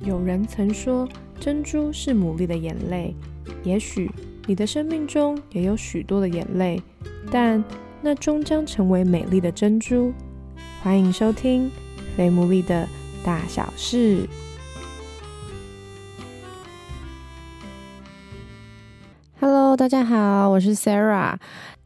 有人曾说，珍珠是牡蛎的眼泪。也许你的生命中也有许多的眼泪，但那终将成为美丽的珍珠。欢迎收听《非牡蛎的大小事》。Hello，大家好，我是 Sarah。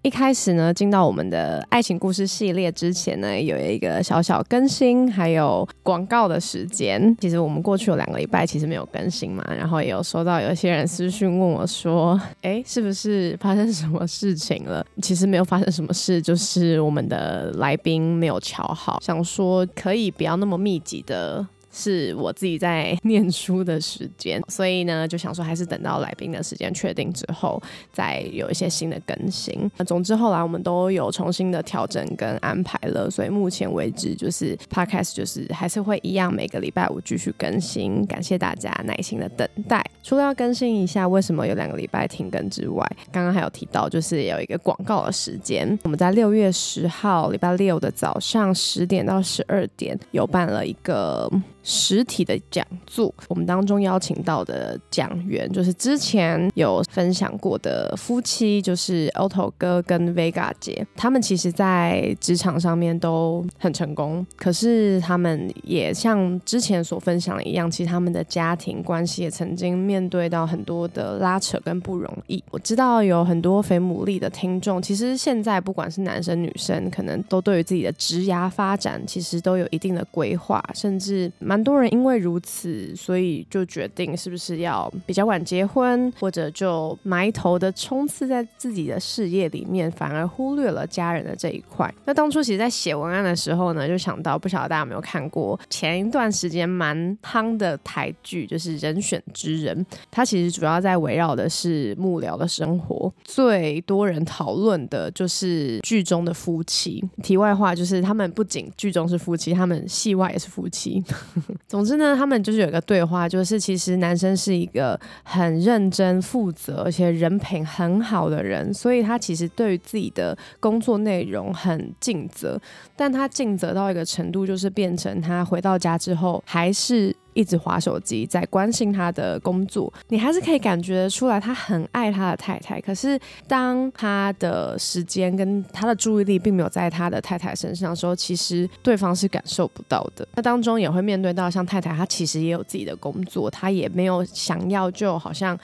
一开始呢，进到我们的爱情故事系列之前呢，有一个小小更新，还有广告的时间。其实我们过去有两个礼拜其实没有更新嘛，然后也有收到有一些人私讯问我说：“哎，是不是发生什么事情了？”其实没有发生什么事，就是我们的来宾没有瞧好，想说可以不要那么密集的。是我自己在念书的时间，所以呢，就想说还是等到来宾的时间确定之后，再有一些新的更新。总之后来我们都有重新的调整跟安排了，所以目前为止就是 podcast 就是还是会一样每个礼拜五继续更新。感谢大家耐心的等待。除了要更新一下为什么有两个礼拜停更之外，刚刚还有提到就是有一个广告的时间，我们在六月十号礼拜六的早上十点到十二点有办了一个。实体的讲座，我们当中邀请到的讲员就是之前有分享过的夫妻，就是 Otto 哥跟 Vega 姐。他们其实，在职场上面都很成功，可是他们也像之前所分享的一样，其实他们的家庭关系也曾经面对到很多的拉扯跟不容易。我知道有很多肥牡蛎的听众，其实现在不管是男生女生，可能都对于自己的职涯发展，其实都有一定的规划，甚至。蛮多人因为如此，所以就决定是不是要比较晚结婚，或者就埋头的冲刺在自己的事业里面，反而忽略了家人的这一块。那当初其实，在写文案的时候呢，就想到不晓得大家有没有看过前一段时间蛮夯的台剧，就是《人选之人》。它其实主要在围绕的是幕僚的生活，最多人讨论的就是剧中的夫妻。题外话就是，他们不仅剧中是夫妻，他们戏外也是夫妻。总之呢，他们就是有一个对话，就是其实男生是一个很认真负责，而且人品很好的人，所以他其实对于自己的工作内容很尽责，但他尽责到一个程度，就是变成他回到家之后还是。一直划手机，在关心他的工作，你还是可以感觉出来，他很爱他的太太。可是，当他的时间跟他的注意力并没有在他的太太身上的时候，其实对方是感受不到的。那当中也会面对到，像太太，她其实也有自己的工作，她也没有想要，就好像。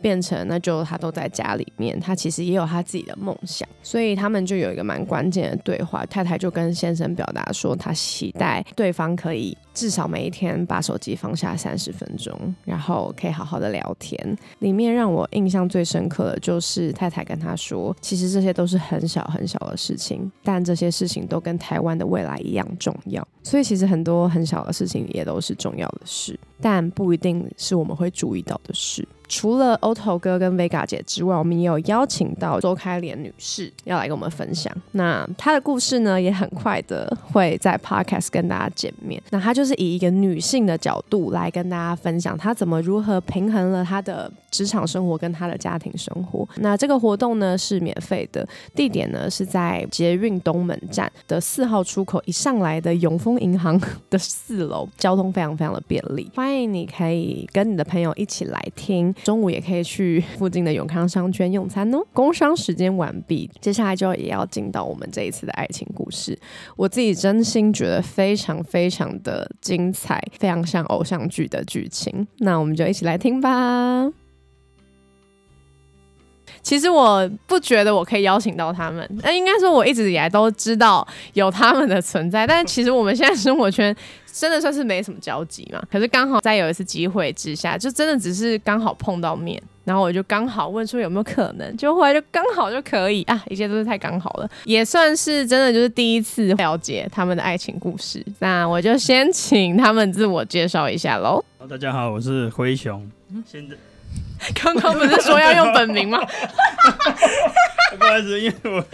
变成那就他都在家里面，他其实也有他自己的梦想，所以他们就有一个蛮关键的对话。太太就跟先生表达说，他期待对方可以至少每一天把手机放下三十分钟，然后可以好好的聊天。里面让我印象最深刻的就是太太跟他说，其实这些都是很小很小的事情，但这些事情都跟台湾的未来一样重要。所以其实很多很小的事情也都是重要的事，但不一定是我们会注意到的事。除了 Otto 哥跟 Vega 姐之外，我们也有邀请到周开莲女士要来跟我们分享。那她的故事呢，也很快的会在 Podcast 跟大家见面。那她就是是以一个女性的角度来跟大家分享，她怎么如何平衡了她的职场生活跟她的家庭生活。那这个活动呢是免费的，地点呢是在捷运东门站的四号出口一上来的永丰银行的四楼，交通非常非常的便利。欢迎你可以跟你的朋友一起来听。中午也可以去附近的永康商圈用餐哦。工商时间完毕，接下来就要也要进到我们这一次的爱情故事。我自己真心觉得非常非常的精彩，非常像偶像剧的剧情。那我们就一起来听吧。其实我不觉得我可以邀请到他们，那应该说我一直以来都知道有他们的存在，但是其实我们现在生活圈。真的算是没什么交集嘛？可是刚好在有一次机会之下，就真的只是刚好碰到面，然后我就刚好问出有没有可能，就后来就刚好就可以啊，一切都是太刚好了，也算是真的就是第一次了解他们的爱情故事。那我就先请他们自我介绍一下喽。大家好，我是灰熊。现在刚刚不是说要用本名吗？不好意思，因为我。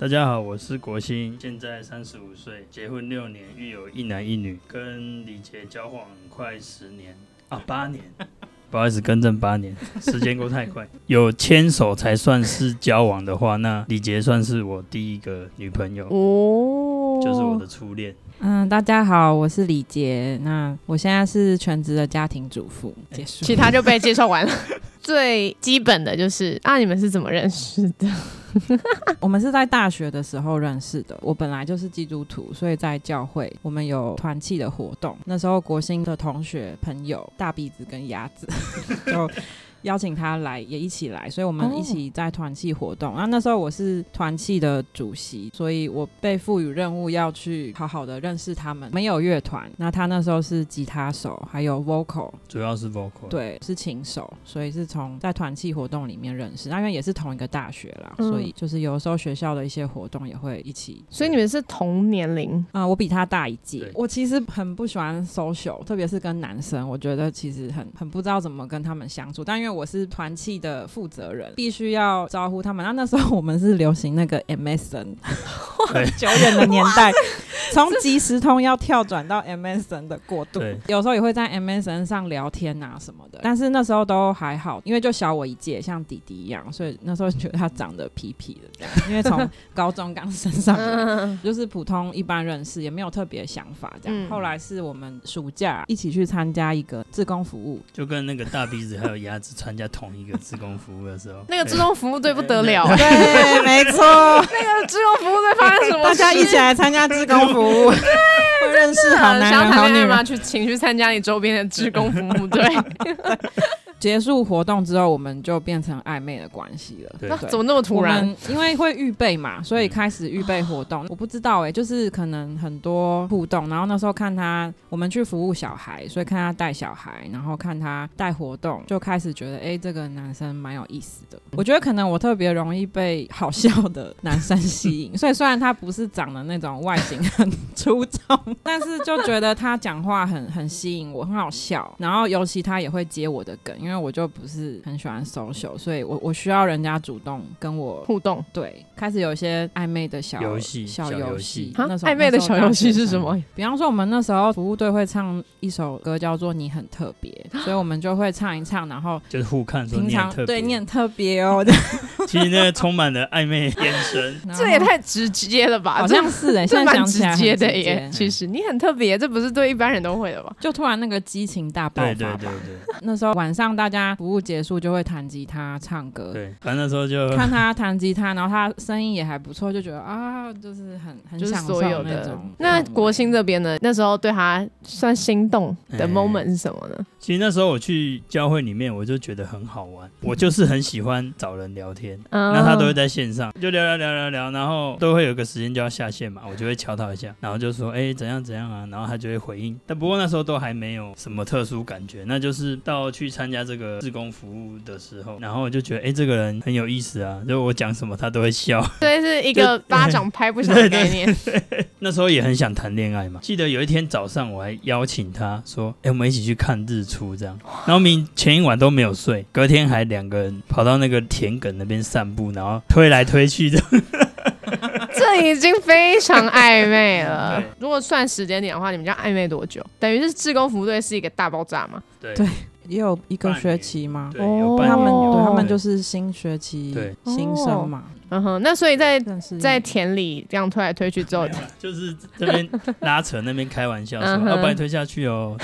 大家好，我是国兴，现在三十五岁，结婚六年，育有一男一女，跟李杰交往快十年啊，八年，不好意思，更正八年，时间过太快。有牵手才算是交往的话，那李杰算是我第一个女朋友哦，就是我的初恋。嗯，大家好，我是李杰。那我现在是全职的家庭主妇。结束。其他就被介绍完了。最基本的就是啊，你们是怎么认识的？我们是在大学的时候认识的。我本来就是基督徒，所以在教会我们有团契的活动。那时候国兴的同学朋友大鼻子跟鸭子 就。邀请他来也一起来，所以我们一起在团契活动。然后那时候我是团契的主席，所以我被赋予任务要去好好的认识他们。没有乐团，那他那时候是吉他手，还有 vocal，主要是 vocal，对，是琴手，所以是从在团契活动里面认识。那因为也是同一个大学啦，所以就是有时候学校的一些活动也会一起。所以你们是同年龄啊？我比他大一届。我其实很不喜欢 social，特别是跟男生，我觉得其实很很不知道怎么跟他们相处。但因为我是团契的负责人，必须要招呼他们。那那时候我们是流行那个 MSN，久远的年代，从即时通要跳转到 MSN 的过渡，有时候也会在 MSN 上聊天啊什么的。但是那时候都还好，因为就小我一届，像弟弟一样，所以那时候觉得他长得皮皮的这样。因为从高中刚升上来，就是普通一般认识，也没有特别想法这样。后来是我们暑假一起去参加一个志工服务，就跟那个大鼻子还有鸭子参加。同一个自工服务的时候，那个自工服务队不得了，对，没错，那个自工服务队发生什么？大家一起来参加自工服务，会认识好男人好女人，去请去参加你周边的职工服务队。结束活动之后，我们就变成暧昧的关系了。对，怎么那么突然？因为会预备嘛，所以开始预备活动。我不知道哎，就是可能很多互动。然后那时候看他，我们去服务小孩，所以看他带小孩，然后看他带活动，就开始觉得哎，这个男生蛮有意思的。我觉得可能我特别容易被好笑的男生吸引，所以虽然他不是长得那种外形很出众，但是就觉得他讲话很很吸引我，很好笑。然后尤其他也会接我的梗。因为我就不是很喜欢 social，所以我我需要人家主动跟我互动。对，开始有一些暧昧的小游戏，小游戏那。暧昧的小游戏是什么？比方说，我们那时候服务队会唱一首歌，叫做《你很特别》，所以我们就会唱一唱，然后就是互看，平常对你很特别哦。其实那个充满了暧昧眼神，这也太直接了吧？好像是哎，这蛮直接的耶。其实你很特别，这不是对一般人都会的吧？就突然那个激情大爆发。对对对对，那时候晚上。大家服务结束就会弹吉他唱歌，对，反正那时候就看他弹吉他，然后他声音也还不错，就觉得啊，就是很很享受那种。那国兴这边呢？那时候对他算心动的 moment 是什么呢？其实那时候我去教会里面，我就觉得很好玩，我就是很喜欢找人聊天，那他都会在线上就聊聊聊聊聊，然后都会有个时间就要下线嘛，我就会敲他一下，然后就说哎怎样怎样啊，然后他就会回应。但不过那时候都还没有什么特殊感觉，那就是到去参加。这个自工服务的时候，然后我就觉得，哎，这个人很有意思啊，就我讲什么他都会笑，对，是一个巴掌拍不响的概念。那时候也很想谈恋爱嘛，记得有一天早上我还邀请他说，哎，我们一起去看日出这样。然后明前一晚都没有睡，隔天还两个人跑到那个田埂那边散步，然后推来推去的。这已经非常暧昧了。如果算时间点的话，你们家暧昧多久？等于是自工服务队是一个大爆炸嘛？对。也有一个学期吗？哦，他们对他们就是新学期新生嘛。嗯哼，那所以在在田里这样推来推去之后，就是这边拉扯，那边开玩笑说要把你推下去哦，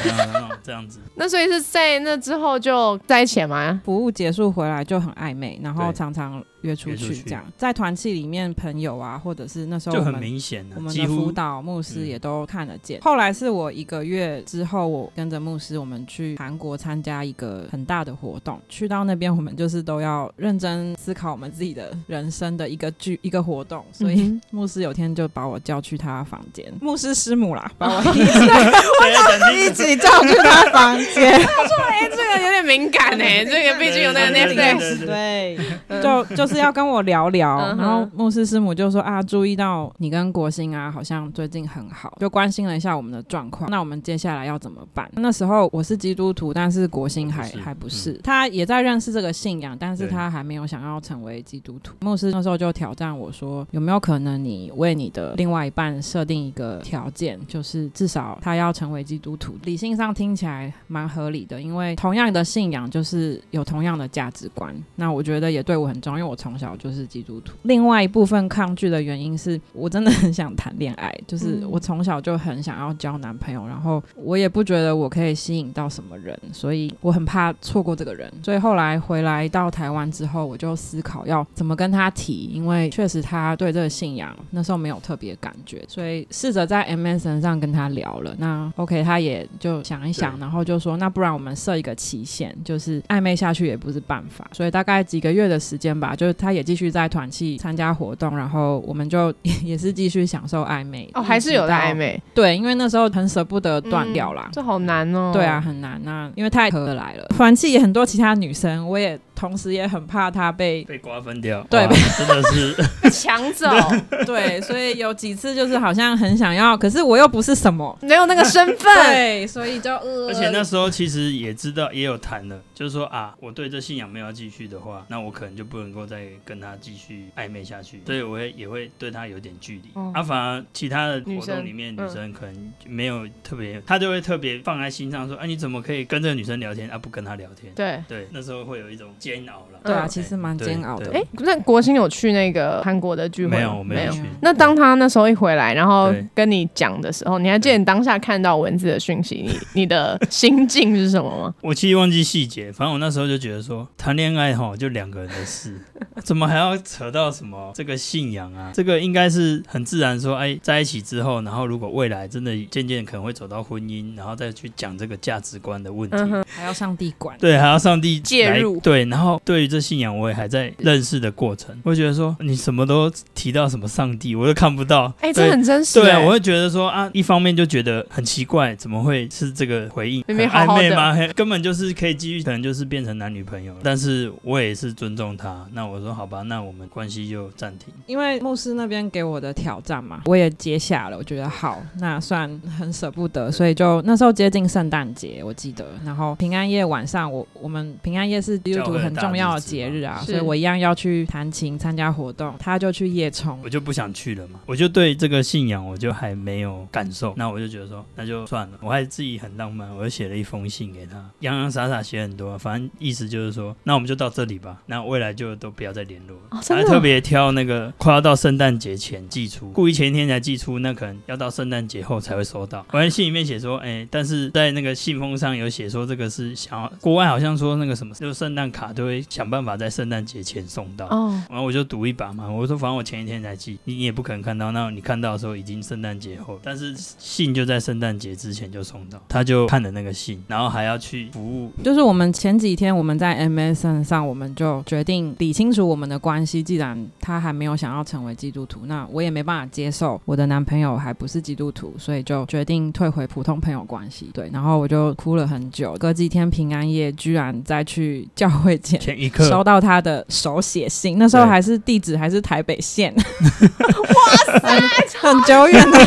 这样子。那所以是在那之后就在一起吗？服务结束回来就很暧昧，然后常常约出去这样。在团契里面，朋友啊，或者是那时候就很明显，我们的辅导牧师也都看得见。后来是我一个月之后，我跟着牧师，我们去韩国参加一个很大的活动。去到那边，我们就是都要认真思考我们自己的人生。的一个剧一个活动，所以牧师有天就把我叫去他房间，牧师师母啦，把我 一起一起叫去他房间。他说：“哎，这个有点敏感 哎，这个毕竟有那个 Netflix，对，就就是要跟我聊聊。然后牧师师母就说啊，注意到你跟国兴啊，好像最近很好，就关心了一下我们的状况。那我们接下来要怎么办？那时候我是基督徒，但是国兴还还不是，他也在认识这个信仰，但是他还没有想要成为基督徒。牧师。时候就挑战我说，有没有可能你为你的另外一半设定一个条件，就是至少他要成为基督徒？理性上听起来蛮合理的，因为同样的信。信仰就是有同样的价值观。那我觉得也对我很重要，因为我从小就是基督徒。另外一部分抗拒的原因是我真的很想谈恋爱，就是我从小就很想要交男朋友，然后我也不觉得我可以吸引到什么人，所以我很怕错过这个人。所以后来回来到台湾之后，我就思考要怎么跟他提，因为确实他对这个信仰那时候没有特别感觉，所以试着在 MSN 上跟他聊了。那 OK，他也就想一想，然后就说：“那不然我们设一个期限，就是暧昧下去也不是办法。”所以大概几个月的时间吧，就是他也继续在团契参加活动，然后我们就也是继续享受暧昧。哦，还是有的暧昧。对，因为那时候很舍不得断掉啦。这好难哦。对啊，很难啊，因为太合得来了。团契也很多其他女生，我也。同时也很怕他被被瓜分掉，对，真的是 抢走，对，所以有几次就是好像很想要，可是我又不是什么，没有那个身份，对，所以就呃，而且那时候其实也知道，也有谈了，就是说啊，我对这信仰没有要继续的话，那我可能就不能够再跟他继续暧昧下去，所以我也也会对他有点距离。啊，反而其他的活动里面女生可能没有特别，他就会特别放在心上，说，哎，你怎么可以跟这个女生聊天，啊，不跟她聊天？对对，那时候会有一种。煎熬了，对啊，其实蛮煎熬的。哎，那国兴有去那个韩国的聚会没有？没有。那当他那时候一回来，然后跟你讲的时候，你还记得你当下看到文字的讯息，你 你的心境是什么吗？我其实忘记细节，反正我那时候就觉得说，谈恋爱哈就两个人的事，怎么还要扯到什么这个信仰啊？这个应该是很自然说，哎，在一起之后，然后如果未来真的渐渐可能会走到婚姻，然后再去讲这个价值观的问题，还要上帝管，对，还要上帝介入，对。然后对于这信仰，我也还在认识的过程。我觉得说你什么都提到什么上帝，我都看不到。哎，这很真实。对啊，我会觉得说啊，一方面就觉得很奇怪，怎么会是这个回应？暧昧吗？根本就是可以继续，可能就是变成男女朋友。但是我也是尊重他。那我说好吧，那我们关系就暂停。因为牧师那边给我的挑战嘛，我也接下了。我觉得好，那算很舍不得，所以就那时候接近圣诞节，我记得，然后平安夜晚上，我我们平安夜是基督徒。很重要的节日啊，所以我一样要去弹琴参加活动。他就去夜冲，我就不想去了嘛。我就对这个信仰，我就还没有感受。那我就觉得说，那就算了。我还自己很浪漫，我就写了一封信给他，洋洋洒洒写很多，反正意思就是说，那我们就到这里吧。那未来就都不要再联络了。还特别挑那个快要到圣诞节前寄出，故意前一天才寄出，那可能要到圣诞节后才会收到。我在信里面写说，哎，但是在那个信封上有写说，这个是想要国外好像说那个什么，就是圣诞卡。都会想办法在圣诞节前送到，然后我就赌一把嘛。我说反正我前一天才寄，你也不可能看到。那你看到的时候已经圣诞节后，但是信就在圣诞节之前就送到。他就看了那个信，然后还要去服务。就是我们前几天我们在 MSN 上，我们就决定理清楚我们的关系。既然他还没有想要成为基督徒，那我也没办法接受我的男朋友还不是基督徒，所以就决定退回普通朋友关系。对，然后我就哭了很久。隔几天平安夜，居然再去教会。前一刻收到他的手写信，那时候还是地址还是台北县，哇塞，很久远的，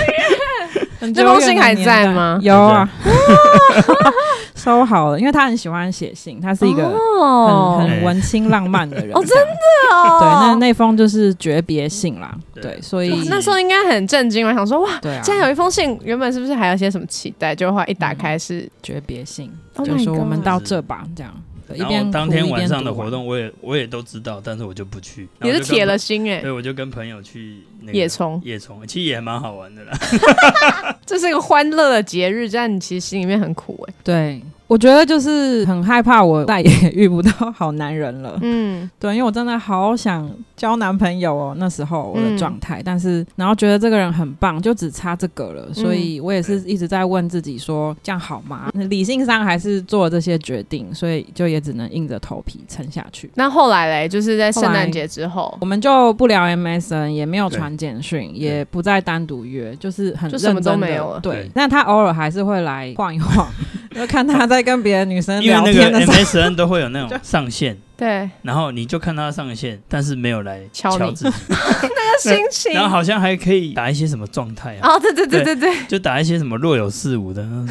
这封信还在吗？有啊，收好了，因为他很喜欢写信，他是一个很很文青浪漫的人。哦，真的哦，对，那那封就是诀别信啦，对，所以那时候应该很震惊我想说哇，对，竟然有一封信，原本是不是还有些什么期待？就话一打开是诀别信，就说我们到这吧，这样。然后当天晚上的活动，我也我也都知道，但是我就不去。也是铁了心哎，对，我就跟朋友去野冲，野冲其实也蛮好玩的啦。这是一个欢乐的节日，但你其实心里面很苦哎。对。我觉得就是很害怕，我再也遇不到好男人了。嗯，对，因为我真的好想交男朋友哦。那时候我的状态，但是然后觉得这个人很棒，就只差这个了。所以我也是一直在问自己说，这样好吗？理性上还是做了这些决定，所以就也只能硬着头皮撑下去。那后来嘞，就是在圣诞节之后，我们就不聊 MSN，也没有传简讯，也不再单独约，就是很就什么都没有了。对，但他偶尔还是会来晃一晃。就看他在跟别的女生聊天的时候，MSN 都会有那种 上线，对，然后你就看他上线，但是没有来敲自己，那个心情，然后好像还可以打一些什么状态啊，哦，对对对对。对，就打一些什么若有似无的，什么，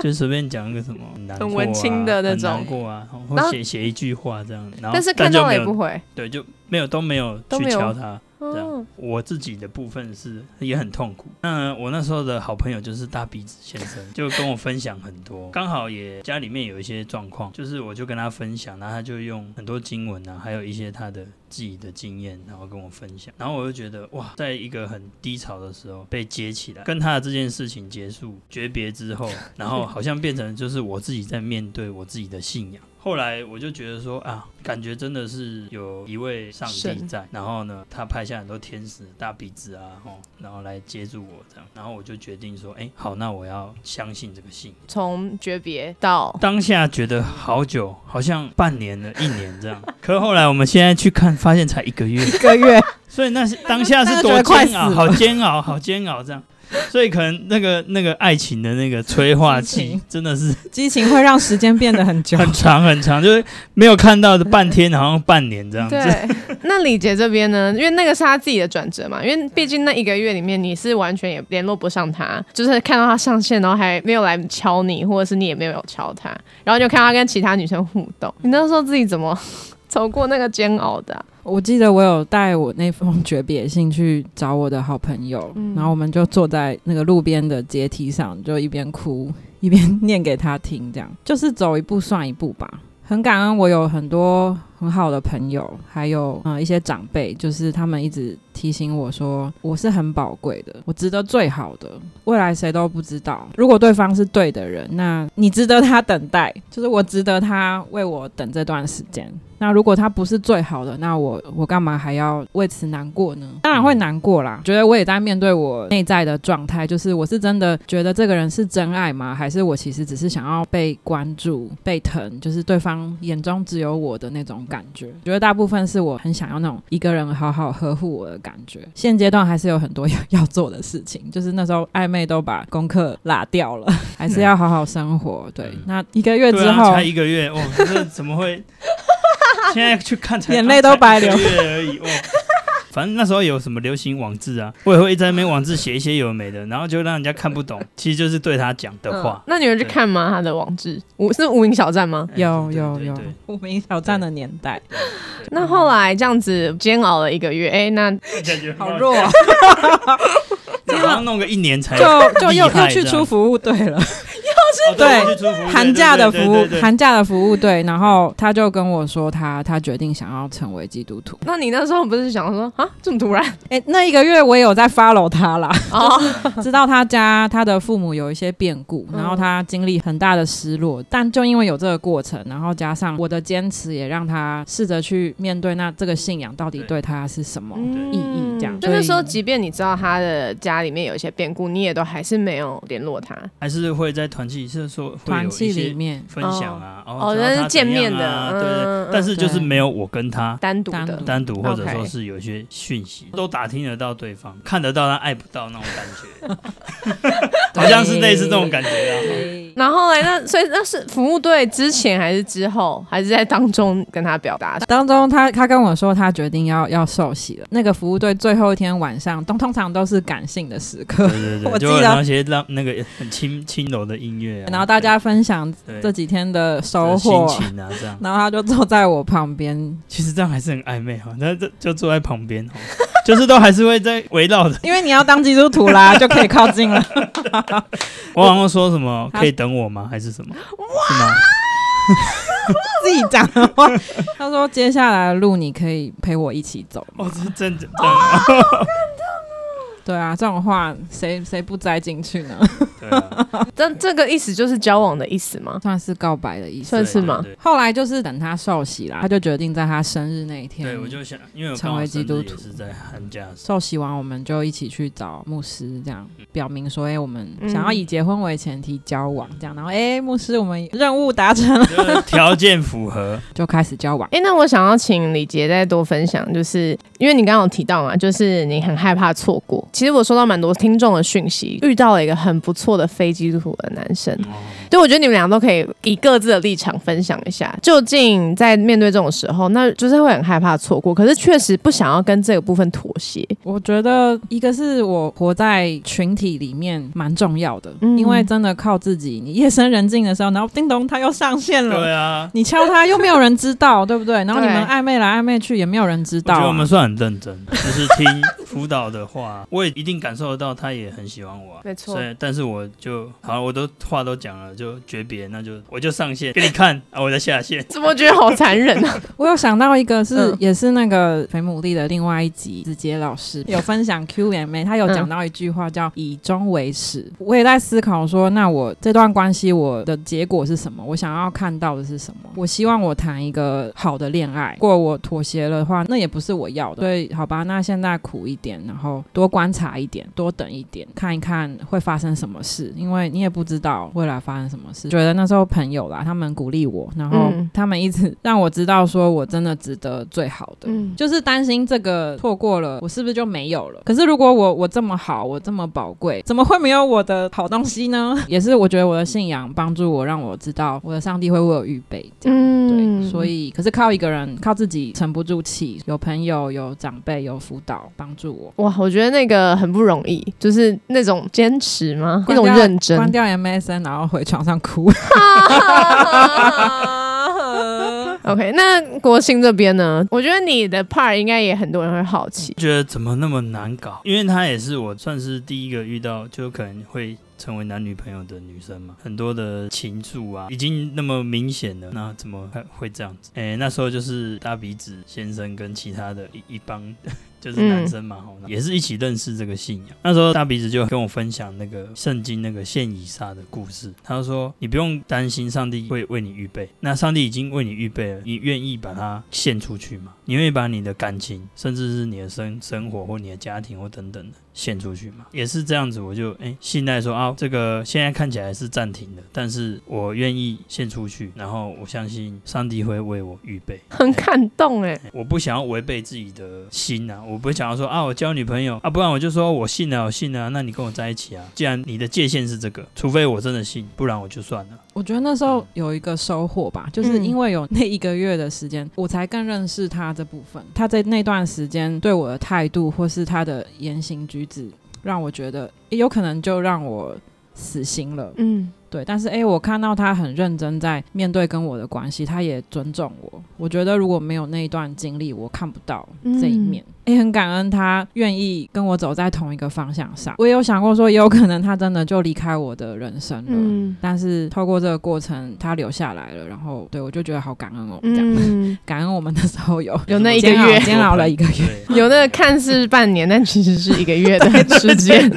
就随便讲一个什么很文青的那种，难过啊，然后写写一句话这样，然后但是看到也不回，对，就没有都没有去敲他。这样，我自己的部分是也很痛苦。那我那时候的好朋友就是大鼻子先生，就跟我分享很多，刚好也家里面有一些状况，就是我就跟他分享，然后他就用很多经文啊，还有一些他的自己的经验，然后跟我分享，然后我就觉得哇，在一个很低潮的时候被接起来，跟他的这件事情结束诀别之后，然后好像变成就是我自己在面对我自己的信仰。后来我就觉得说啊，感觉真的是有一位上帝在，然后呢，他拍下很多天使、大鼻子啊，吼，然后来接住我这样，然后我就决定说，哎，好，那我要相信这个信。从诀别到当下觉得好久，好像半年了、一年这样，可是后来我们现在去看，发现才一个月，一个月，所以那是当下是多煎熬，好煎熬，好煎熬这样。所以可能那个那个爱情的那个催化剂真的是激情会让时间变得很久 很长很长，就是没有看到的半天，好像半年这样子。对，那李杰这边呢？因为那个是他自己的转折嘛，因为毕竟那一个月里面你是完全也联络不上他，就是看到他上线，然后还没有来敲你，或者是你也没有敲他，然后就看他跟其他女生互动。你那时候自己怎么走过那个煎熬的？我记得我有带我那封诀别信去找我的好朋友，然后我们就坐在那个路边的阶梯上，就一边哭一边念给他听，这样就是走一步算一步吧。很感恩我有很多很好的朋友，还有嗯一些长辈，就是他们一直提醒我说我是很宝贵的，我值得最好的，未来谁都不知道。如果对方是对的人，那你值得他等待，就是我值得他为我等这段时间。那如果他不是最好的，那我我干嘛还要为此难过呢？当然会难过啦。觉得我也在面对我内在的状态，就是我是真的觉得这个人是真爱吗？还是我其实只是想要被关注、被疼，就是对方眼中只有我的那种感觉？觉得大部分是我很想要那种一个人好好呵护我的感觉。现阶段还是有很多要要做的事情，就是那时候暧昧都把功课拉掉了，还是要好好生活。对，那一个月之后才一个月，哦，这怎么会？现在去看，眼泪都白流而已。反正那时候有什么流行网字啊，我也会在那边网字写一些有没的，然后就让人家看不懂，其实就是对他讲的话。那你们去看吗？他的网字无是无名小站吗？有有有无名小站的年代。那后来这样子煎熬了一个月，哎，那好弱，啊，然后弄个一年才就就又又去出服务队了。对，寒假的服务，寒假的服务对，然后他就跟我说，他他决定想要成为基督徒。那你那时候不是想说啊，这么突然？哎，那一个月我也有在 follow 他啦，哦，知道他家他的父母有一些变故，然后他经历很大的失落，但就因为有这个过程，然后加上我的坚持，也让他试着去面对那这个信仰到底对他是什么意义。这样，就是说，即便你知道他的家里面有一些变故，你也都还是没有联络他，还是会在团契。是说团契里面分享啊，哦，那是见面的，对对。但是就是没有我跟他单独的单独，或者说是有一些讯息都打听得到对方，看得到但爱不到那种感觉，好像是类似这种感觉啊。然后来，那所以那是服务队之前还是之后，还是在当中跟他表达？当中他他跟我说他决定要要受洗了。那个服务队最后一天晚上，都通常都是感性的时刻。对对对，我记得那些让那个很 轻轻柔的音乐，然后大家分享这几天的收获心情啊，这样。然后他就坐在我旁边，其实这样还是很暧昧哈。他这就坐在旁边，就是都还是会在围绕着。因为你要当基督徒啦，就可以靠近了。我好像说什么可以等。等我吗？还是什么？是吗？自己讲的话，他说接下来的路你可以陪我一起走。哦，这是真的。对啊，这种话谁谁不栽进去呢？这 这个意思就是交往的意思吗？算是告白的意思，算是吗？后来就是等他受洗啦，他就决定在他生日那一天，对我就想，因为成为基督徒是在寒假受洗完，我们就一起去找牧师，这样表明说，哎，我们想要以结婚为前提交往，这样，然后，哎，牧师，我们任务达成了，条件符合，就开始交往。哎，那我想要请李杰再多分享，就是因为你刚刚有提到嘛，就是你很害怕错过。其实我收到蛮多听众的讯息，遇到了一个很不错的非基督徒的男生，对我觉得你们俩都可以以各自的立场分享一下，究竟在面对这种时候，那就是会很害怕错过，可是确实不想要跟这个部分妥协。我觉得一个是我活在群体里面蛮重要的，因为真的靠自己，你夜深人静的时候，然后叮咚他又上线了，对啊，你敲他又没有人知道，对不对？然后你们暧昧来暧昧去也没有人知道。我觉得我们算很认真，就是听 辅导的话，我也一定感受得到他也很喜欢我，没错。但是我就好，我都话都讲了，就诀别，那就我就上线给你看啊，我在下线。怎么觉得好残忍啊？我有想到一个是，也是那个肥牡蛎的另外一集，子杰老师 有分享 Q&A，他有讲到一句话叫“以终为始”。我也在思考说，那我这段关系我的结果是什么？我想要看到的是什么？我希望我谈一个好的恋爱。如果我妥协了的话，那也不是我要的。所以好吧，那现在苦一点，然后多观察一点，多等一点，看一看会发生什么事，因为你也不知道未来发生什么事。觉得那时候朋友啦，他们鼓励我，然后他们一直让我知道说我真的值得最好的，就是担心这个错过了，我是不是就没有了？可是如果我我这么好，我这么宝贵，怎么会没有我的好东西呢？也是我觉得我的信仰帮助我，让我知道我的上帝会为我预备。嗯，对，所以可是靠一个人，靠自己沉不住气，有朋友、有长辈、有辅导帮助我。哇，我觉得那个很不容易，就是那种坚持吗？那种认真，关掉 MSN，然后回床上哭。OK，那国兴这边呢？我觉得你的 part 应该也很多人会好奇，觉得怎么那么难搞？因为她也是我算是第一个遇到，就可能会。成为男女朋友的女生嘛，很多的情愫啊，已经那么明显了，那怎么会这样子？哎，那时候就是大鼻子先生跟其他的一一帮。就是男生嘛，也是一起认识这个信仰。那时候大鼻子就跟我分享那个圣经那个献以撒的故事。他说：“你不用担心，上帝会为你预备。那上帝已经为你预备了，你愿意把它献出去吗？你愿意把你的感情，甚至是你的生生活或你的家庭或等等的献出去吗？”也是这样子，我就哎信赖说啊，这个现在看起来是暂停的，但是我愿意献出去。然后我相信上帝会为我预备。很感动哎，我不想要违背自己的心啊，我。不会想要说啊，我交女朋友啊，不然我就说我信了，我信了，那你跟我在一起啊。既然你的界限是这个，除非我真的信，不然我就算了。我觉得那时候有一个收获吧，就是因为有那一个月的时间，我才更认识他这部分。他在那段时间对我的态度，或是他的言行举止，让我觉得有可能就让我死心了。嗯。对，但是哎，我看到他很认真在面对跟我的关系，他也尊重我。我觉得如果没有那一段经历，我看不到这一面。也很感恩他愿意跟我走在同一个方向上。我也有想过说，也有可能他真的就离开我的人生了。嗯，但是透过这个过程，他留下来了。然后，对我就觉得好感恩哦。嗯，感恩我们那时候有 有那一个月煎熬了一个月，有那个看似半年，但其实是一个月的 时间。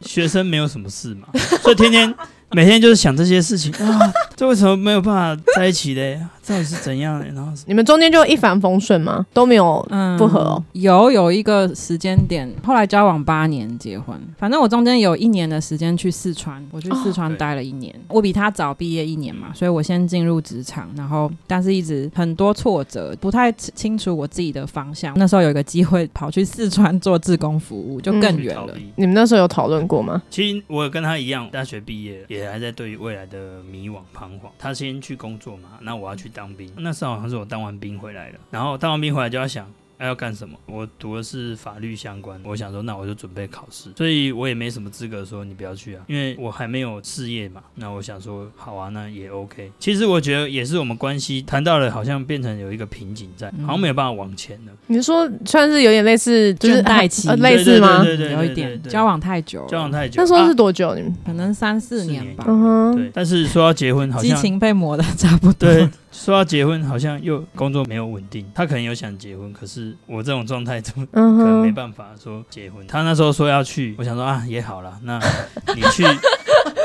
学生没有什么事嘛，所以天天。每天就是想这些事情啊，这为什么没有办法在一起嘞？到底是怎样？然后你们中间就一帆风顺吗？都没有不合？有有一个时间点，后来交往八年结婚。反正我中间有一年的时间去四川，我去四川待了一年。我比他早毕业一年嘛，所以我先进入职场，然后但是一直很多挫折，不太清楚我自己的方向。那时候有一个机会跑去四川做志工服务，就更远了。你们那时候有讨论过吗？其实我跟他一样，大学毕业也还在对于未来的迷惘彷徨。他先去工作嘛，那我要去当兵。那时候好像是我当完兵回来了，然后当完兵回来就要想。还要干什么？我读的是法律相关，我想说，那我就准备考试，所以我也没什么资格说你不要去啊，因为我还没有事业嘛。那我想说，好啊，那也 OK。其实我觉得也是我们关系谈到了，好像变成有一个瓶颈在，好像没有办法往前了。你说算是有点类似，就是爱情类似吗？对对，有一点交往太久，交往太久。那时候是多久？你们可能三四年吧。对，但是说要结婚，好像激情被磨的差不多。对。说要结婚，好像又工作没有稳定。他可能有想结婚，可是我这种状态怎么，可能没办法说结婚。他那时候说要去，我想说啊，也好了，那 你去，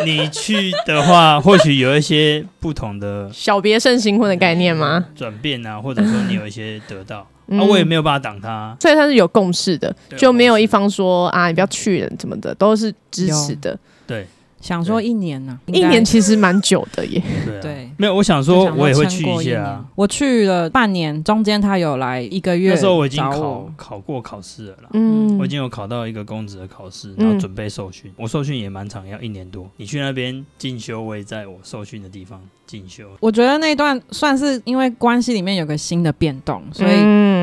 你去的话，或许有一些不同的小别胜新婚的概念吗？转变啊，或者说你有一些得到，啊，我也没有办法挡他，所以他是有共识的，就没有一方说啊，你不要去了什么的，都是支持的。对。想说一年呢，一年其实蛮久的耶。对对，没有，我想说我也会去一下。我去了半年，中间他有来一个月。那时候我已经考考过考试了啦，嗯，我已经有考到一个公职的考试，然后准备受训。我受训也蛮长，要一年多。你去那边进修，我也在我受训的地方。进修，我觉得那段算是因为关系里面有个新的变动，所以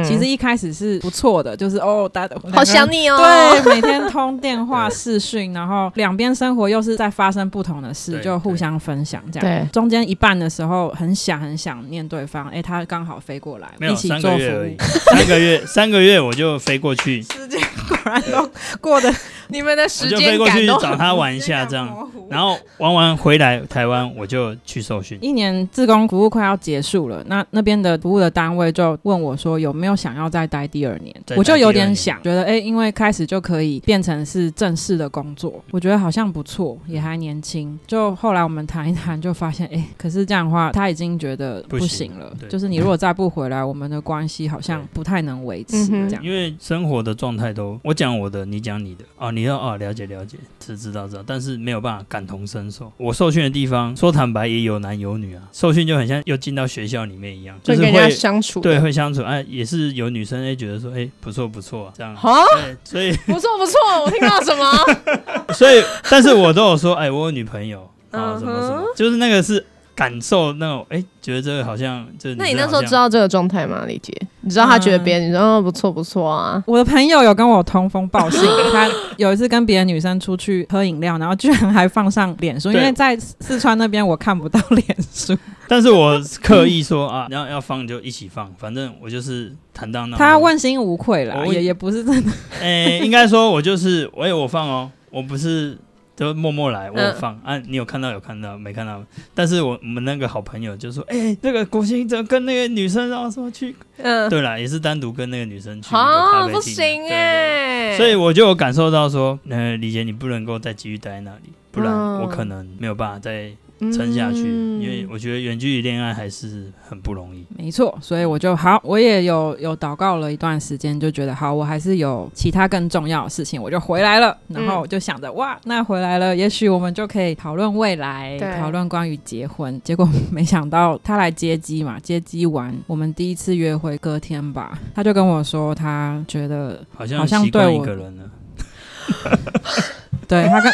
其实一开始是不错的，就是哦，大家好想你哦，对，每天通电话视讯，然后两边生活又是在发生不同的事，就互相分享这样。对，中间一半的时候很想很想念对方，哎，他刚好飞过来，一起做服务，三个月，三个月我就飞过去，时间 果然都过得，你们的时间就飞过去找他玩一下这样，然后玩完回来台湾我就去受训。一年自工服务快要结束了，那那边的服务的单位就问我说有没有想要再待第二年？我就有点想，觉得哎，因为开始就可以变成是正式的工作，我觉得好像不错，也还年轻。就后来我们谈一谈，就发现哎，可是这样的话他已经觉得不行了，就是你如果再不回来，我们的关系好像不太能维持这样。因为生活的状态都我讲我的，你讲你的啊，你要啊了解了解，是知道知道，但是没有办法感同身受。我受训的地方说坦白也有男。有女啊，受训就很像又进到学校里面一样，就是会相处，对，会相处。哎，也是有女生哎觉得说，哎，不错不错，这样。好，所以不错不错，我听到什么？所以，但是我都有说，哎，我有女朋友啊，什么什么，就是那个是。感受那种，哎，觉得这个好像，就那你那时候知道这个状态吗，李杰？你知道他觉得别人，你说不错不错啊。我的朋友有跟我通风报信，他有一次跟别的女生出去喝饮料，然后居然还放上脸书，因为在四川那边我看不到脸书。但是我刻意说啊，要要放就一起放，反正我就是坦荡荡。他问心无愧了，也也不是真的。哎，应该说我就是，我我放哦，我不是。都默默来，我放。啊，你有看到有看到没看到？但是我我们那个好朋友就说，哎，那个国兴怎跟那个女生然后说去，嗯，对啦，也是单独跟那个女生去啊，不行哎，所以我就有感受到说，呃，李杰你不能够再继续待在那里，不然我可能没有办法再。撑下去，因为我觉得远距离恋爱还是很不容易。没错，所以我就好，我也有有祷告了一段时间，就觉得好，我还是有其他更重要的事情，我就回来了。然后我就想着，哇，那回来了，也许我们就可以讨论未来，讨论关于结婚。结果没想到他来接机嘛，接机完，我们第一次约会隔天吧，他就跟我说，他觉得好像好像对我。对他跟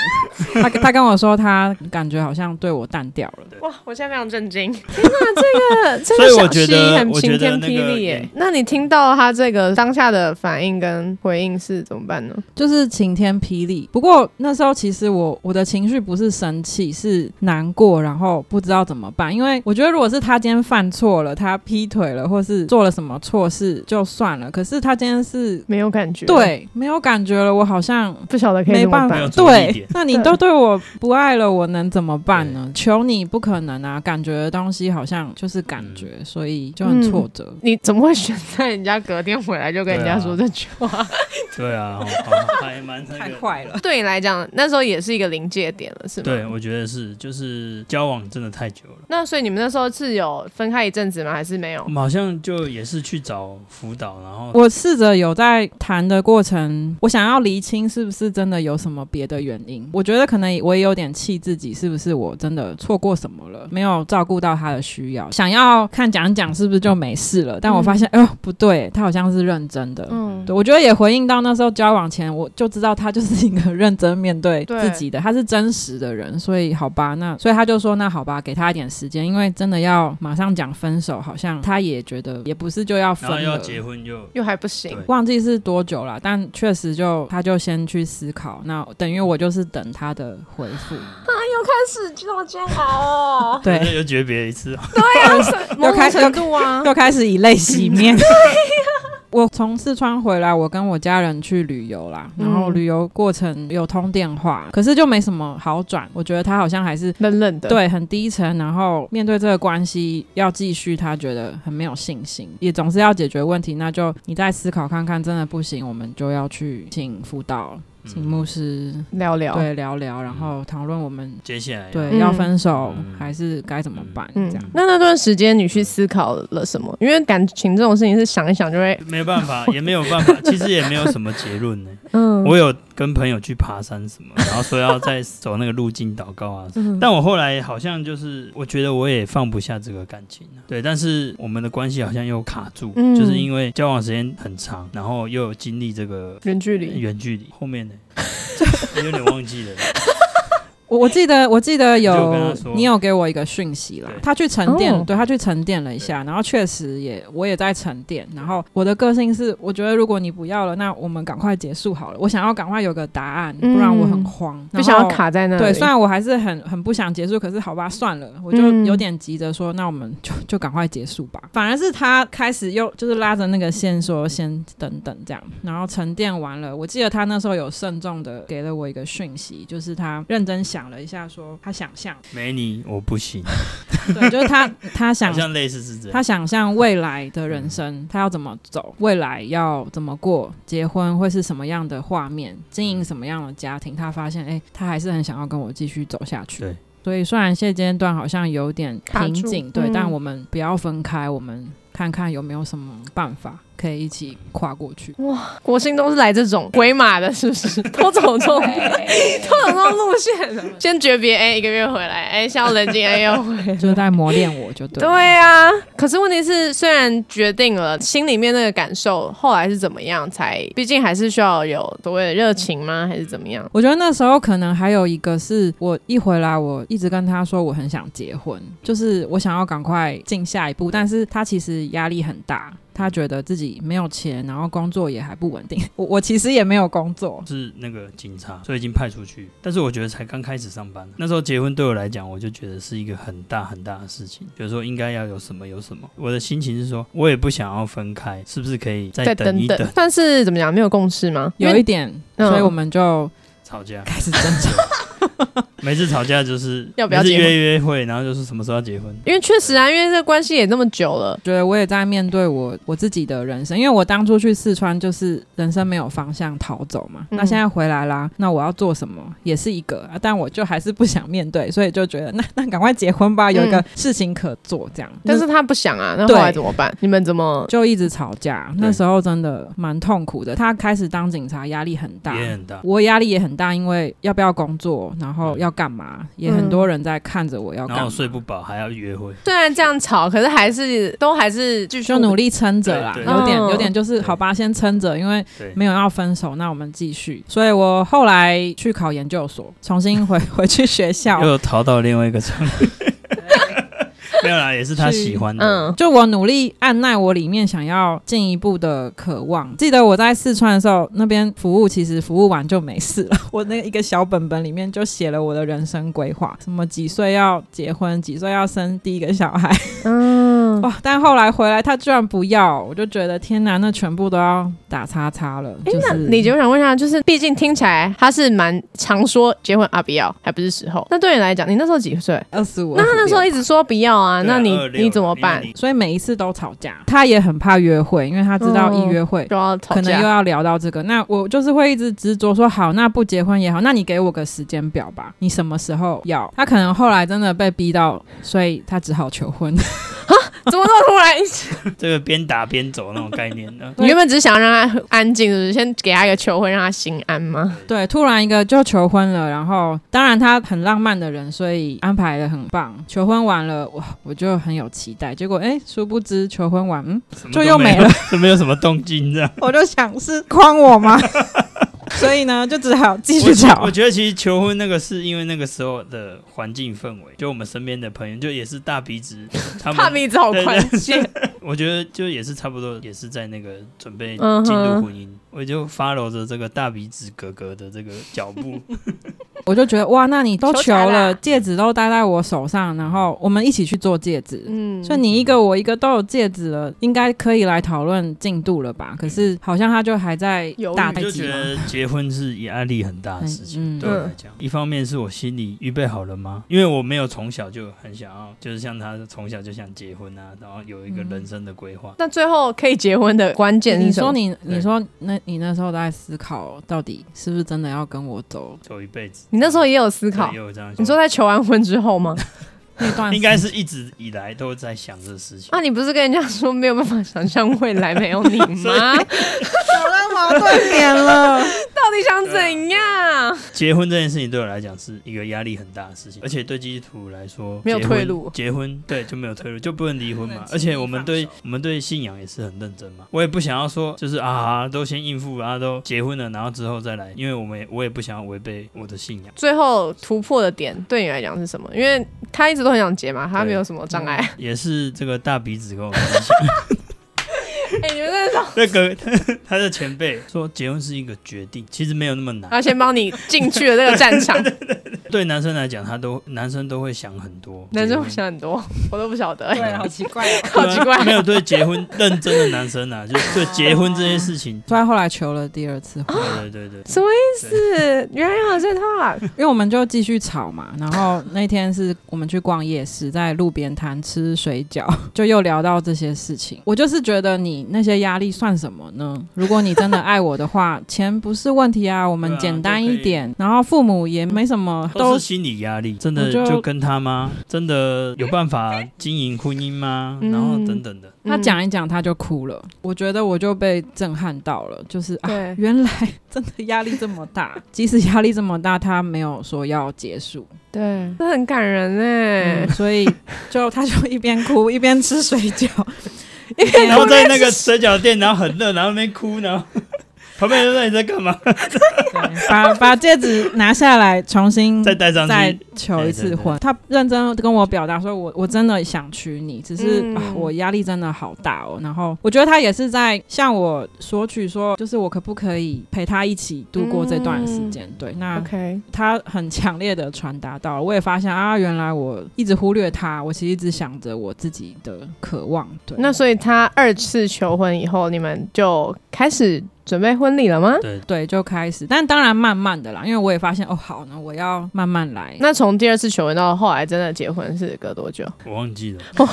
他他跟我说，他感觉好像对我淡掉了。哇，我现在非常震惊！天哪，这个 这个小溪很晴天霹雳耶。那你听到他这个当下的反应跟回应是怎么办呢？就是晴天霹雳。不过那时候其实我我的情绪不是生气，是难过，然后不知道怎么办。因为我觉得如果是他今天犯错了，他劈腿了，或是做了什么错事就算了。可是他今天是没有感觉，对，没有感觉了。我好像不晓得可以怎么办。对，那你都对我不爱了，我能怎么办呢？求你不可能啊！感觉的东西好像就是感觉，所以就很挫折。你怎么会选在人家隔天回来就跟人家说这句话？对啊，还蛮太快了。对你来讲，那时候也是一个临界点了，是吗？对，我觉得是，就是交往真的太久了。那所以你们那时候是有分开一阵子吗？还是没有？我们好像就也是去找辅导，然后我试着有在谈的过程，我想要厘清是不是真的有什么别的。原因，我觉得可能我也有点气自己，是不是我真的错过什么了？没有照顾到他的需要，想要看讲讲是不是就没事了？但我发现，哎呦，不对，他好像是认真的。嗯，对，我觉得也回应到那时候交往前，我就知道他就是一个认真面对自己的，他是真实的人。所以好吧，那所以他就说，那好吧，给他一点时间，因为真的要马上讲分手，好像他也觉得也不是就要分了，要结婚又又还不行，忘记是多久了，但确实就他就先去思考，那等于。我就是等他的回复啊，又开始做煎熬哦，对，又诀别一次，对啊，又开始度啊，又开始以泪洗面。我从四川回来，我跟我家人去旅游啦，然后旅游过程有通电话，可是就没什么好转。我觉得他好像还是冷冷的，对，很低沉。然后面对这个关系要继续，他觉得很没有信心，也总是要解决问题。那就你再思考看看，真的不行，我们就要去请辅导。请牧师聊聊，对，聊聊，然后讨论我们接下来对要分手还是该怎么办？这样。那那段时间你去思考了什么？因为感情这种事情是想一想就会没有办法，也没有办法，其实也没有什么结论呢。嗯，我有。跟朋友去爬山什么，然后说要再走那个路径祷告啊。但我后来好像就是我觉得我也放不下这个感情，对，但是我们的关系好像又卡住，就是因为交往时间很长，然后又有经历这个远距离，远距离后面呢，有点忘记了。我我记得我记得有你有给我一个讯息啦，他去沉淀，对他去沉淀了一下，然后确实也我也在沉淀，然后我的个性是，我觉得如果你不要了，那我们赶快结束好了，我想要赶快有个答案，不然我很慌，不想要卡在那。对，虽然我还是很很不想结束，可是好吧，算了，我就有点急着说，那我们就就赶快结束吧。反而是他开始又就是拉着那个线说先等等这样，然后沉淀完了，我记得他那时候有慎重的给了我一个讯息，就是他认真想。想了一下，说他想象没你我不行。对，就是他 他想象类似是这样，他想象未来的人生，他要怎么走，未来要怎么过，结婚会是什么样的画面，经营什么样的家庭，他发现哎，他还是很想要跟我继续走下去。对，所以虽然现阶段好像有点瓶颈，对，但我们不要分开，我们看看有没有什么办法。可以一起跨过去哇！国兴都是来这种鬼马的，是不是？都走这种，都走这种路线的。先诀别，哎，一个月回来，哎，要冷静，哎，又回，就是在磨练我，就对。对啊，可是问题是，虽然决定了，心里面那个感受后来是怎么样？才，毕竟还是需要有所谓的热情吗？还是怎么样？我觉得那时候可能还有一个是我一回来，我一直跟他说我很想结婚，就是我想要赶快进下一步，但是他其实压力很大。他觉得自己没有钱，然后工作也还不稳定。我我其实也没有工作，是那个警察，所以已经派出去。但是我觉得才刚开始上班，那时候结婚对我来讲，我就觉得是一个很大很大的事情。比如说应该要有什么有什么，我的心情是说，我也不想要分开，是不是可以再等一等？但是怎么讲，没有共识吗？有一点，所以我们就吵架，开始争执。每次吵架就是要不要约约会，然后就是什么时候要结婚？因为确实啊，因为这关系也那么久了，觉得我也在面对我我自己的人生。因为我当初去四川就是人生没有方向逃走嘛，那现在回来啦，那我要做什么也是一个，啊但我就还是不想面对，所以就觉得 那那赶快结婚吧，有一个事情可做这样。但是他不想啊，那后来怎么办？你们怎么就一直吵架？那时候真的蛮痛苦的。他开始当警察，压力很大，也很大。我压力也很大，因为要不要工作，然后要。干嘛？也很多人在看着我要，然后睡不饱还要约会。虽然这样吵，可是还是都还是继续努力撑着啦。有点有点就是好吧，先撑着，因为没有要分手，那我们继续。所以我后来去考研究所，重新回 回去学校，又逃到另外一个城。没有啦，也是他喜欢的。嗯，就我努力按耐我里面想要进一步的渴望。记得我在四川的时候，那边服务其实服务完就没事了。我那一个小本本里面就写了我的人生规划，什么几岁要结婚，几岁要生第一个小孩。嗯，哇！但后来回来他居然不要，我就觉得天哪，那全部都要打叉叉了。哎，那李杰，我想问一下，就是毕竟听起来他是蛮常说结婚啊不要，还不是时候。那对你来讲，你那时候几岁？二十五。那他那时候一直说不要啊。啊，那你你怎么办？所以每一次都吵架，他也很怕约会，因为他知道一约会就要可能又要聊到这个。那我就是会一直执着说好，那不结婚也好，那你给我个时间表吧，你什么时候要？他可能后来真的被逼到，所以他只好求婚。怎么那么突然？这个边打边走那种概念呢？你原本只是想让他安静，是先给他一个求婚，让他心安吗？对，突然一个就求婚了，然后当然他很浪漫的人，所以安排的很棒。求婚完了，哇我就很有期待。结果哎，殊不知求婚完，嗯，就又没了，就 没有什么动静这样。我就想是诓我吗？所以呢，就只好继续吵。我觉得其实求婚那个是因为那个时候的环境氛围，就我们身边的朋友，就也是大鼻子，他们大鼻子好宽限。我觉得就也是差不多，也是在那个准备进入婚姻。我就 follow 着这个大鼻子哥哥的这个脚步，我就觉得哇，那你都求了，戒指都戴在我手上，然后我们一起去做戒指，嗯，所以你一个我一个都有戒指了，应该可以来讨论进度了吧？可是好像他就还在大就觉得结婚是压力很大的事情，对我来讲，一方面是我心里预备好了吗？因为我没有从小就很想要，就是像他从小就想结婚啊，然后有一个人生的规划。那最后可以结婚的关键，你说你，你说那。你那时候在思考，到底是不是真的要跟我走走一辈子？你那时候也有思考，也有这样。你说在求完婚之后吗？那段应该是一直以来都在想这个事情。啊，你不是跟人家说没有办法想象未来没有你吗？找到矛盾点了。到底想怎样？结婚这件事情对我来讲是一个压力很大的事情，而且对基督徒来说没有退路结婚对就没有退路，就不能离婚嘛而且我们对我们对信仰也是很认真嘛。我也不想要说就是啊都先应付，然后都结婚了，然后之后再来，因为我们也我也不想要违背我的信仰。最后突破的点对你来讲是什么？因为他一直都很想结嘛，他没有什么障碍。也是这个大鼻子跟我 分享，哎、你们那种，那个他 他的前辈说结婚是一个决定，其实没有那么难。他先帮你进去了这个战场，对男生来讲，他都男生都会想很多，男生会想很多，我都不晓得、对，好奇怪哦。好奇怪没有对结婚认真的男生啊，就是对结婚这件事情，所以后来求了第二次婚，对对对对，什么意思？原来有这套啊！因为我们就继续吵嘛。然后那天是我们去逛夜市，在路边摊吃水饺，就又聊到这些事情。我就是觉得你那些压力算什么呢？如果你真的爱我的话，钱不是问题啊，我们简单一点。然后父母也没什么，都都是心理压力，真的就就跟他吗？真的有办法经营婚姻吗？嗯然后等等的，他讲一讲他就哭了。我觉得我就被震撼到了，就是啊对，原来 真的压力这么大。即使压力这么大，他没有说要结束。对，这很感人哎、嗯，所以就他就一边哭 一边吃水饺，一哎边然后在那个水饺店，然后很热，然后那边哭，然后旁边人说你在干嘛？把把戒指拿下来，重新再戴上再，求一次婚。他认真跟我表达说我，我真的想娶你，只是、嗯啊我压力真的好大哦。然后我觉得他也是在向我索取说，就是我可不可以陪他一起度过这段时间？对，那 OK，他很强烈的传达到了，我也发现啊，原来我一直忽略他，我其实一直想着我自己的渴望。对，那所以他二次求婚以后，你们就开始准备婚礼了吗？对，对，就开始，但当然慢慢的啦，因为我也发现哦，好呢，我要慢慢来。那从第二次求婚到后来真的结婚是隔多久？我忘记了，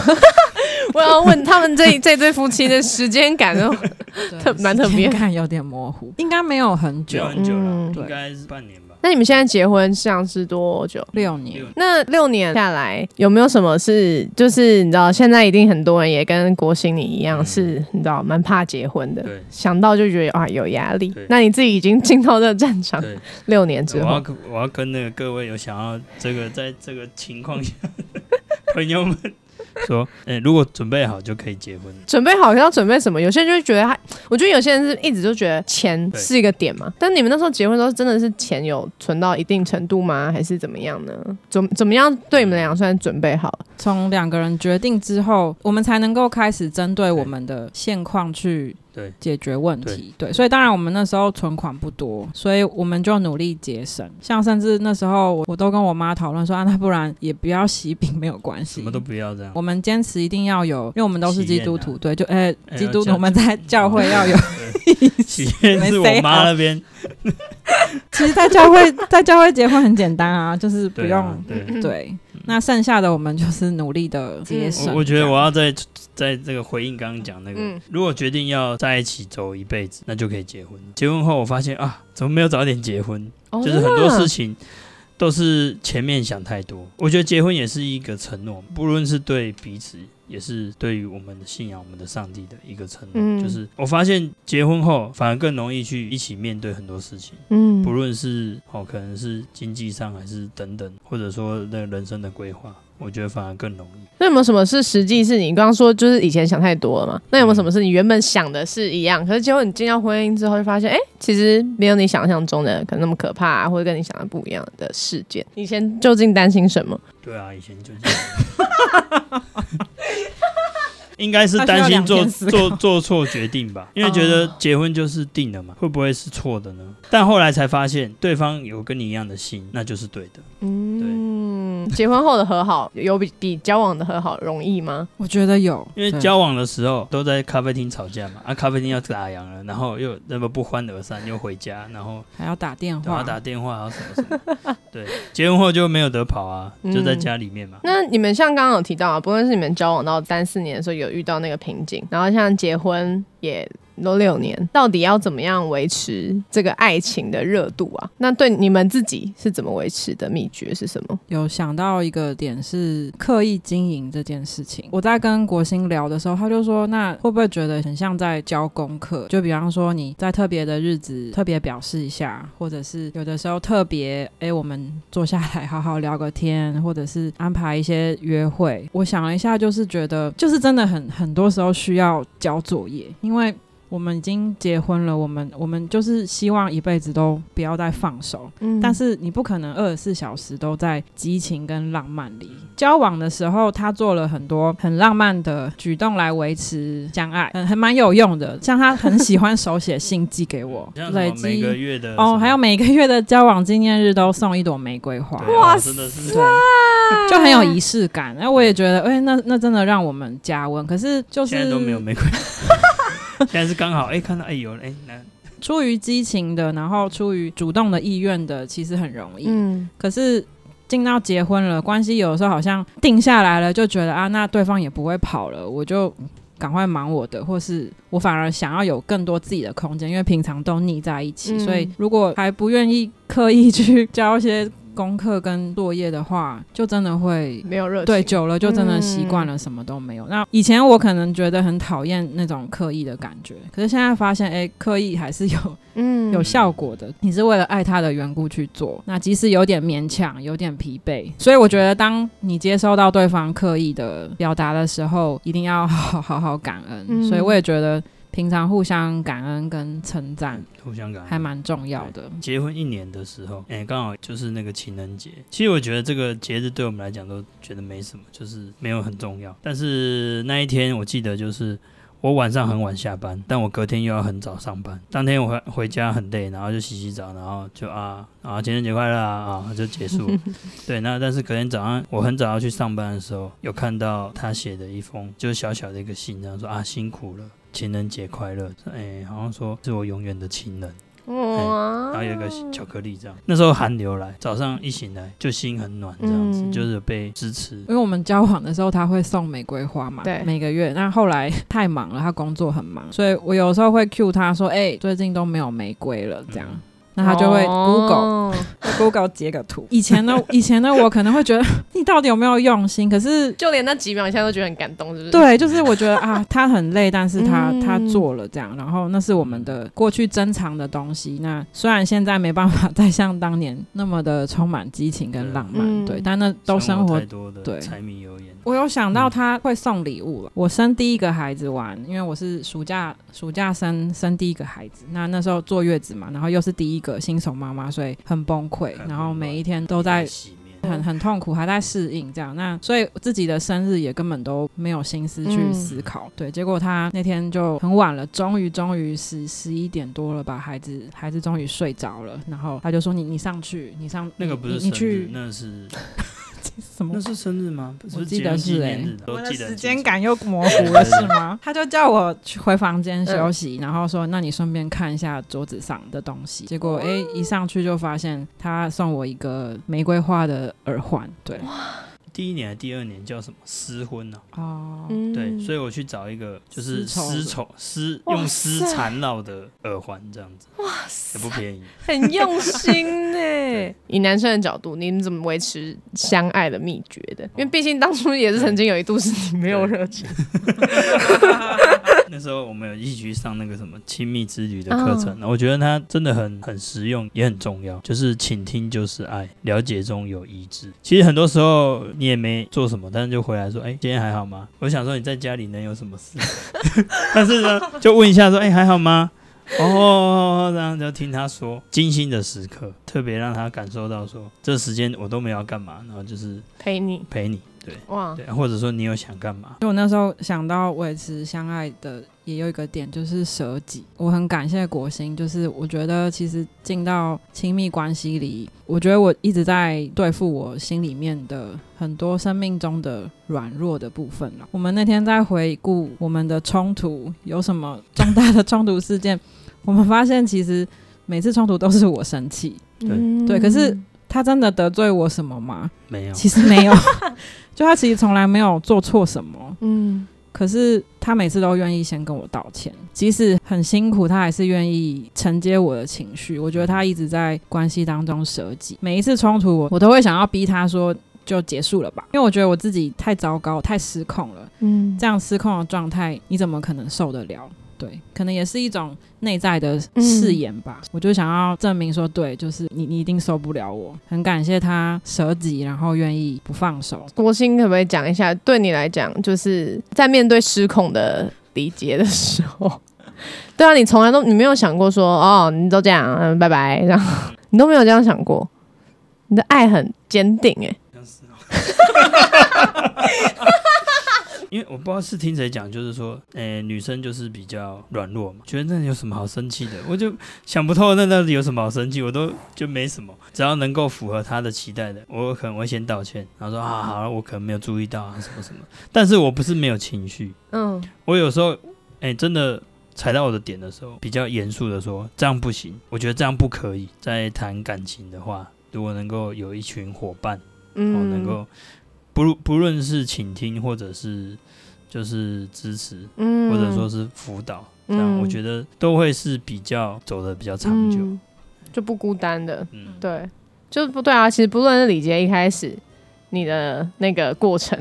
我要问他们这这对夫妻的时间感哦。特蛮特别时间感有点模糊，应该没有很没有久，很久了，嗯应该是半年吧。那你们现在结婚像是多久？六年。那六年下来，有没有什么是，就是你知道，现在一定很多人也跟国兴你一样，嗯是你知道蛮怕结婚的，想到就觉得啊有压力。那你自己已经进到这个战场，六年之后我要，跟我要跟那个各位有想要这个在这个情况下 朋友们 说，哎、如果准备好就可以结婚。准备好要准备什么？有些人就会觉得他，我觉得有些人是一直就觉得钱是一个点嘛。但你们那时候结婚的时候，真的是钱有存到一定程度吗？还是怎么样呢？怎怎么样对你们来讲算准备好？从两个人决定之后，我们才能够开始针对我们的现况去对解决问题。对，所以当然我们那时候存款不多，所以我们就努力节省。像甚至那时候我我都跟我妈讨论说啊，那不然也不要喜饼没有关系，什么都不要这样我。们坚持一定要有，因为我们都是基督徒，啊对，就呃、哎基督徒，我们在教会要有。对喜宴是我妈那边，其实，在教会在教会结婚很简单啊，就是不用。对。那剩下的我们就是努力的节嗯省。我我觉得我要在在这个回应刚刚讲那个，嗯如果决定要在一起走一辈子，那就可以结婚。结婚后我发现啊，怎么没有早点结婚？哦就是很多事情都是前面想太多。我觉得结婚也是一个承诺，不论是对彼此，也是对于我们的信仰、我们的上帝的一个承诺。嗯就是我发现结婚后反而更容易去一起面对很多事情，嗯不论是哦可能是经济上还是等等，或者说那个人生的规划，我觉得反而更容易。那有没有什么是实际是你刚刚说就是以前想太多了嘛？那有没有什么是你原本想的是一样，可是结果你进到婚姻之后就发现，哎、其实没有你想象中的可能那么可怕、啊，或者跟你想的不一样的事件？以前究竟担心什么？对啊，以前就。应该是担心做 做做错决定吧，因为觉得结婚就是定了嘛，会不会是错的呢？但后来才发现，对方有跟你一样的心，那就是对的。嗯，结婚后的和好有比比交往的和好容易吗？我觉得有，因为交往的时候都在咖啡厅吵架嘛，啊，咖啡厅要打烊了，然后又那么不欢而散，又回家，然后还要打电都要话，打电话，还要什么什么。对，结婚后就没有得跑啊，就在家里面嘛。那你们像刚刚有提到啊，不论是你们交往到三四年的时候有遇到那个瓶颈，然后像结婚也都六年，到底要怎么样维持这个爱情的热度啊？那对你们自己是怎么维持的？秘诀是什么？有想到一个点是刻意经营这件事情。我在跟国兴聊的时候，他就说：“那会不会觉得很像在教功课？就比方说你在特别的日子特别表示一下，或者是有的时候特别哎，我们坐下来好好聊个天，或者是安排一些约会。”我想了一下，就是觉得就是真的很很多时候需要交作业，因为。我们已经结婚了，我们我们就是希望一辈子都不要再放手。嗯，但是你不可能二十四小时都在激情跟浪漫里交往的时候，他做了很多很浪漫的举动来维持相爱，嗯，还蛮有用的。像他很喜欢手写信寄给我，累积每个月的哦，还有每个月的交往纪念日都送一朵玫瑰花，哇，真的是对，就很有仪式感。那我也觉得，哎，那那真的让我们加温。可是就是现在都没有玫瑰。现在是刚好哎，看到哎有哎，出于激情的，然后出于主动的意愿的，其实很容易。嗯，可是进到结婚了，关系有的时候好像定下来了，就觉得啊，那对方也不会跑了，我就赶快忙我的，或是我反而想要有更多自己的空间，因为平常都腻在一起，所以如果还不愿意刻意去 交一些。功课跟作业的话，就真的会没有热情。对，久了就真的习惯了，什么都没有。那以前我可能觉得很讨厌那种刻意的感觉，可是现在发现，哎，刻意还是有嗯有效果的。你是为了爱他的缘故去做，那即使有点勉强，有点疲惫。所以我觉得，当你接收到对方刻意的表达的时候，一定要好好好感恩。所以我也觉得。平常互相感恩跟称赞，互相感恩还蛮重要的。结婚一年的时候，哎，刚好就是那个情人节。其实我觉得这个节日对我们来讲都觉得没什么，就是没有很重要。但是那一天我记得就是我晚上很晚下班，但我隔天又要很早上班。当天我回回家很累，然后就洗洗澡，然后就啊啊情人节快乐啊啊就结束。对，那但是隔天早上我很早要去上班的时候，有看到他写的一封就是小小的一个信，这样说啊辛苦了。情人节快乐！哎，好像说是我永远的情人，哇！然后有一个巧克力这样。那时候寒流来，早上一醒来就心很暖，这样子就是被支持。因为我们交往的时候他会送玫瑰花嘛，对，每个月。那后来太忙了，他工作很忙，所以我有时候会 cue 他说：“哎，最近都没有玫瑰了。”这样。那他就会 Google Google 截个图。以前呢，以前呢，我可能会觉得你到底有没有用心？可是就连那几秒，现在都觉得很感动，是不是？对，就是我觉得啊，他很累，但是他他做了这样，然后那是我们的过去珍藏的东西。那虽然现在没办法再像当年那么的充满激情跟浪漫，对，但那都生活对柴米油盐。我有想到他会送礼物了。我生第一个孩子玩，因为我是暑假暑假生生第一个孩子，那那时候坐月子嘛，然后又是第一个新手妈妈，所以很崩溃，然后每一天都在很很痛苦，还在适应这样。那所以自己的生日也根本都没有心思去思考。对，结果他那天就很晚了，终于终于十十一点多了吧，孩子孩子终于睡着了，然后他就说：“你你上去，你上那个不是你去，那是。”什么？那是生日吗？我记得是哎，我的时间感又模糊了是吗？他就叫我去回房间休息，然后说：“那你顺便看一下桌子上的东西。”结果哎，一上去就发现他送我一个玫瑰花的耳环，对。第一年还第二年叫什么？丝婚呢？哦，对，所以我去找一个就是丝绸丝用丝缠绕的耳环，这样子，哇，也不便宜，很用心呢。以男生的角度，你怎么维持相爱的秘诀的？因为毕竟当初也是曾经有一度是你没有热情。那时候我们有一起去上那个什么亲密之旅的课程，我觉得它真的很很实用，也很重要。就是倾听就是爱，了解中有一致。其实很多时候你也没做什么，但是就回来说：“哎，今天还好吗？”我想说你在家里能有什么事？但是呢，就问一下说：“哎，还好吗？”哦，然后就听他说，精心的时刻，特别让他感受到说，这时间我都没有要干嘛，然后就是陪你陪你。对哇，对，或者说你有想干嘛？就我那时候想到维持相爱的，也有一个点就是舍己。我很感谢国兴，就是我觉得其实进到亲密关系里，我觉得我一直在对付我心里面的很多生命中的软弱的部分了。我们那天在回顾我们的冲突，有什么重大的冲突事件，我们发现其实每次冲突都是我生气，对对，可是。他真的得罪我什么吗？没有，其实没有，就他其实从来没有做错什么。嗯，可是他每次都愿意先跟我道歉，即使很辛苦，他还是愿意承接我的情绪。我觉得他一直在关系当中舍己，每一次冲突，我我都会想要逼他说就结束了吧，因为我觉得我自己太糟糕、太失控了。嗯，这样失控的状态，你怎么可能受得了？对，可能也是一种内在的誓言吧。我就想要证明说，对，就是你，你一定受不了我。很感谢他舍己，然后愿意不放手。国兴可不可以讲一下，对你来讲，就是在面对失控的李杰的时候，对啊，你从来都你没有想过说，哦，你都这样，嗯，拜拜，然后，你都没有这样想过。你的爱很坚定，哎。因为我不知道是听谁讲，就是说，诶，女生就是比较软弱嘛，觉得那有什么好生气的？我就想不透，那到底有什么好生气？我都就没什么，只要能够符合他的期待的，我可能会先道歉，然后说啊，好了，我可能没有注意到啊，什么什么。但是我不是没有情绪，嗯，我有时候，诶，真的踩到我的点的时候，比较严肃的说，这样不行，我觉得这样不可以。在谈感情的话，如果能够有一群伙伴，嗯，能够。不不论是倾听，或者是就是支持，嗯，或者说是辅导，这样我觉得都会是比较走的比较长久，就不孤单的，嗯，对，就不对啊。其实不论是李杰一开始你的那个过程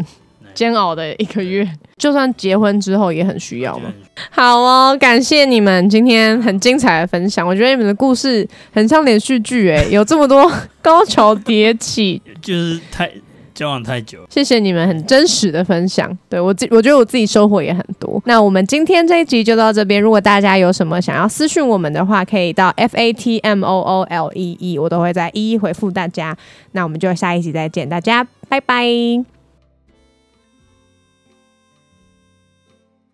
煎熬的一个月，就算结婚之后也很需要嘛。好哦，感谢你们今天很精彩的分享。我觉得你们的故事很像连续剧，哎，有这么多高潮迭起，就是太。交往太久，谢谢你们很真实的分享。对我自我觉得我自己收获也很多。那我们今天这一集就到这边。如果大家有什么想要私讯我们的话，可以到 F A T M O O L E E，我都会在一一回复大家。那我们就下一集再见，大家拜拜。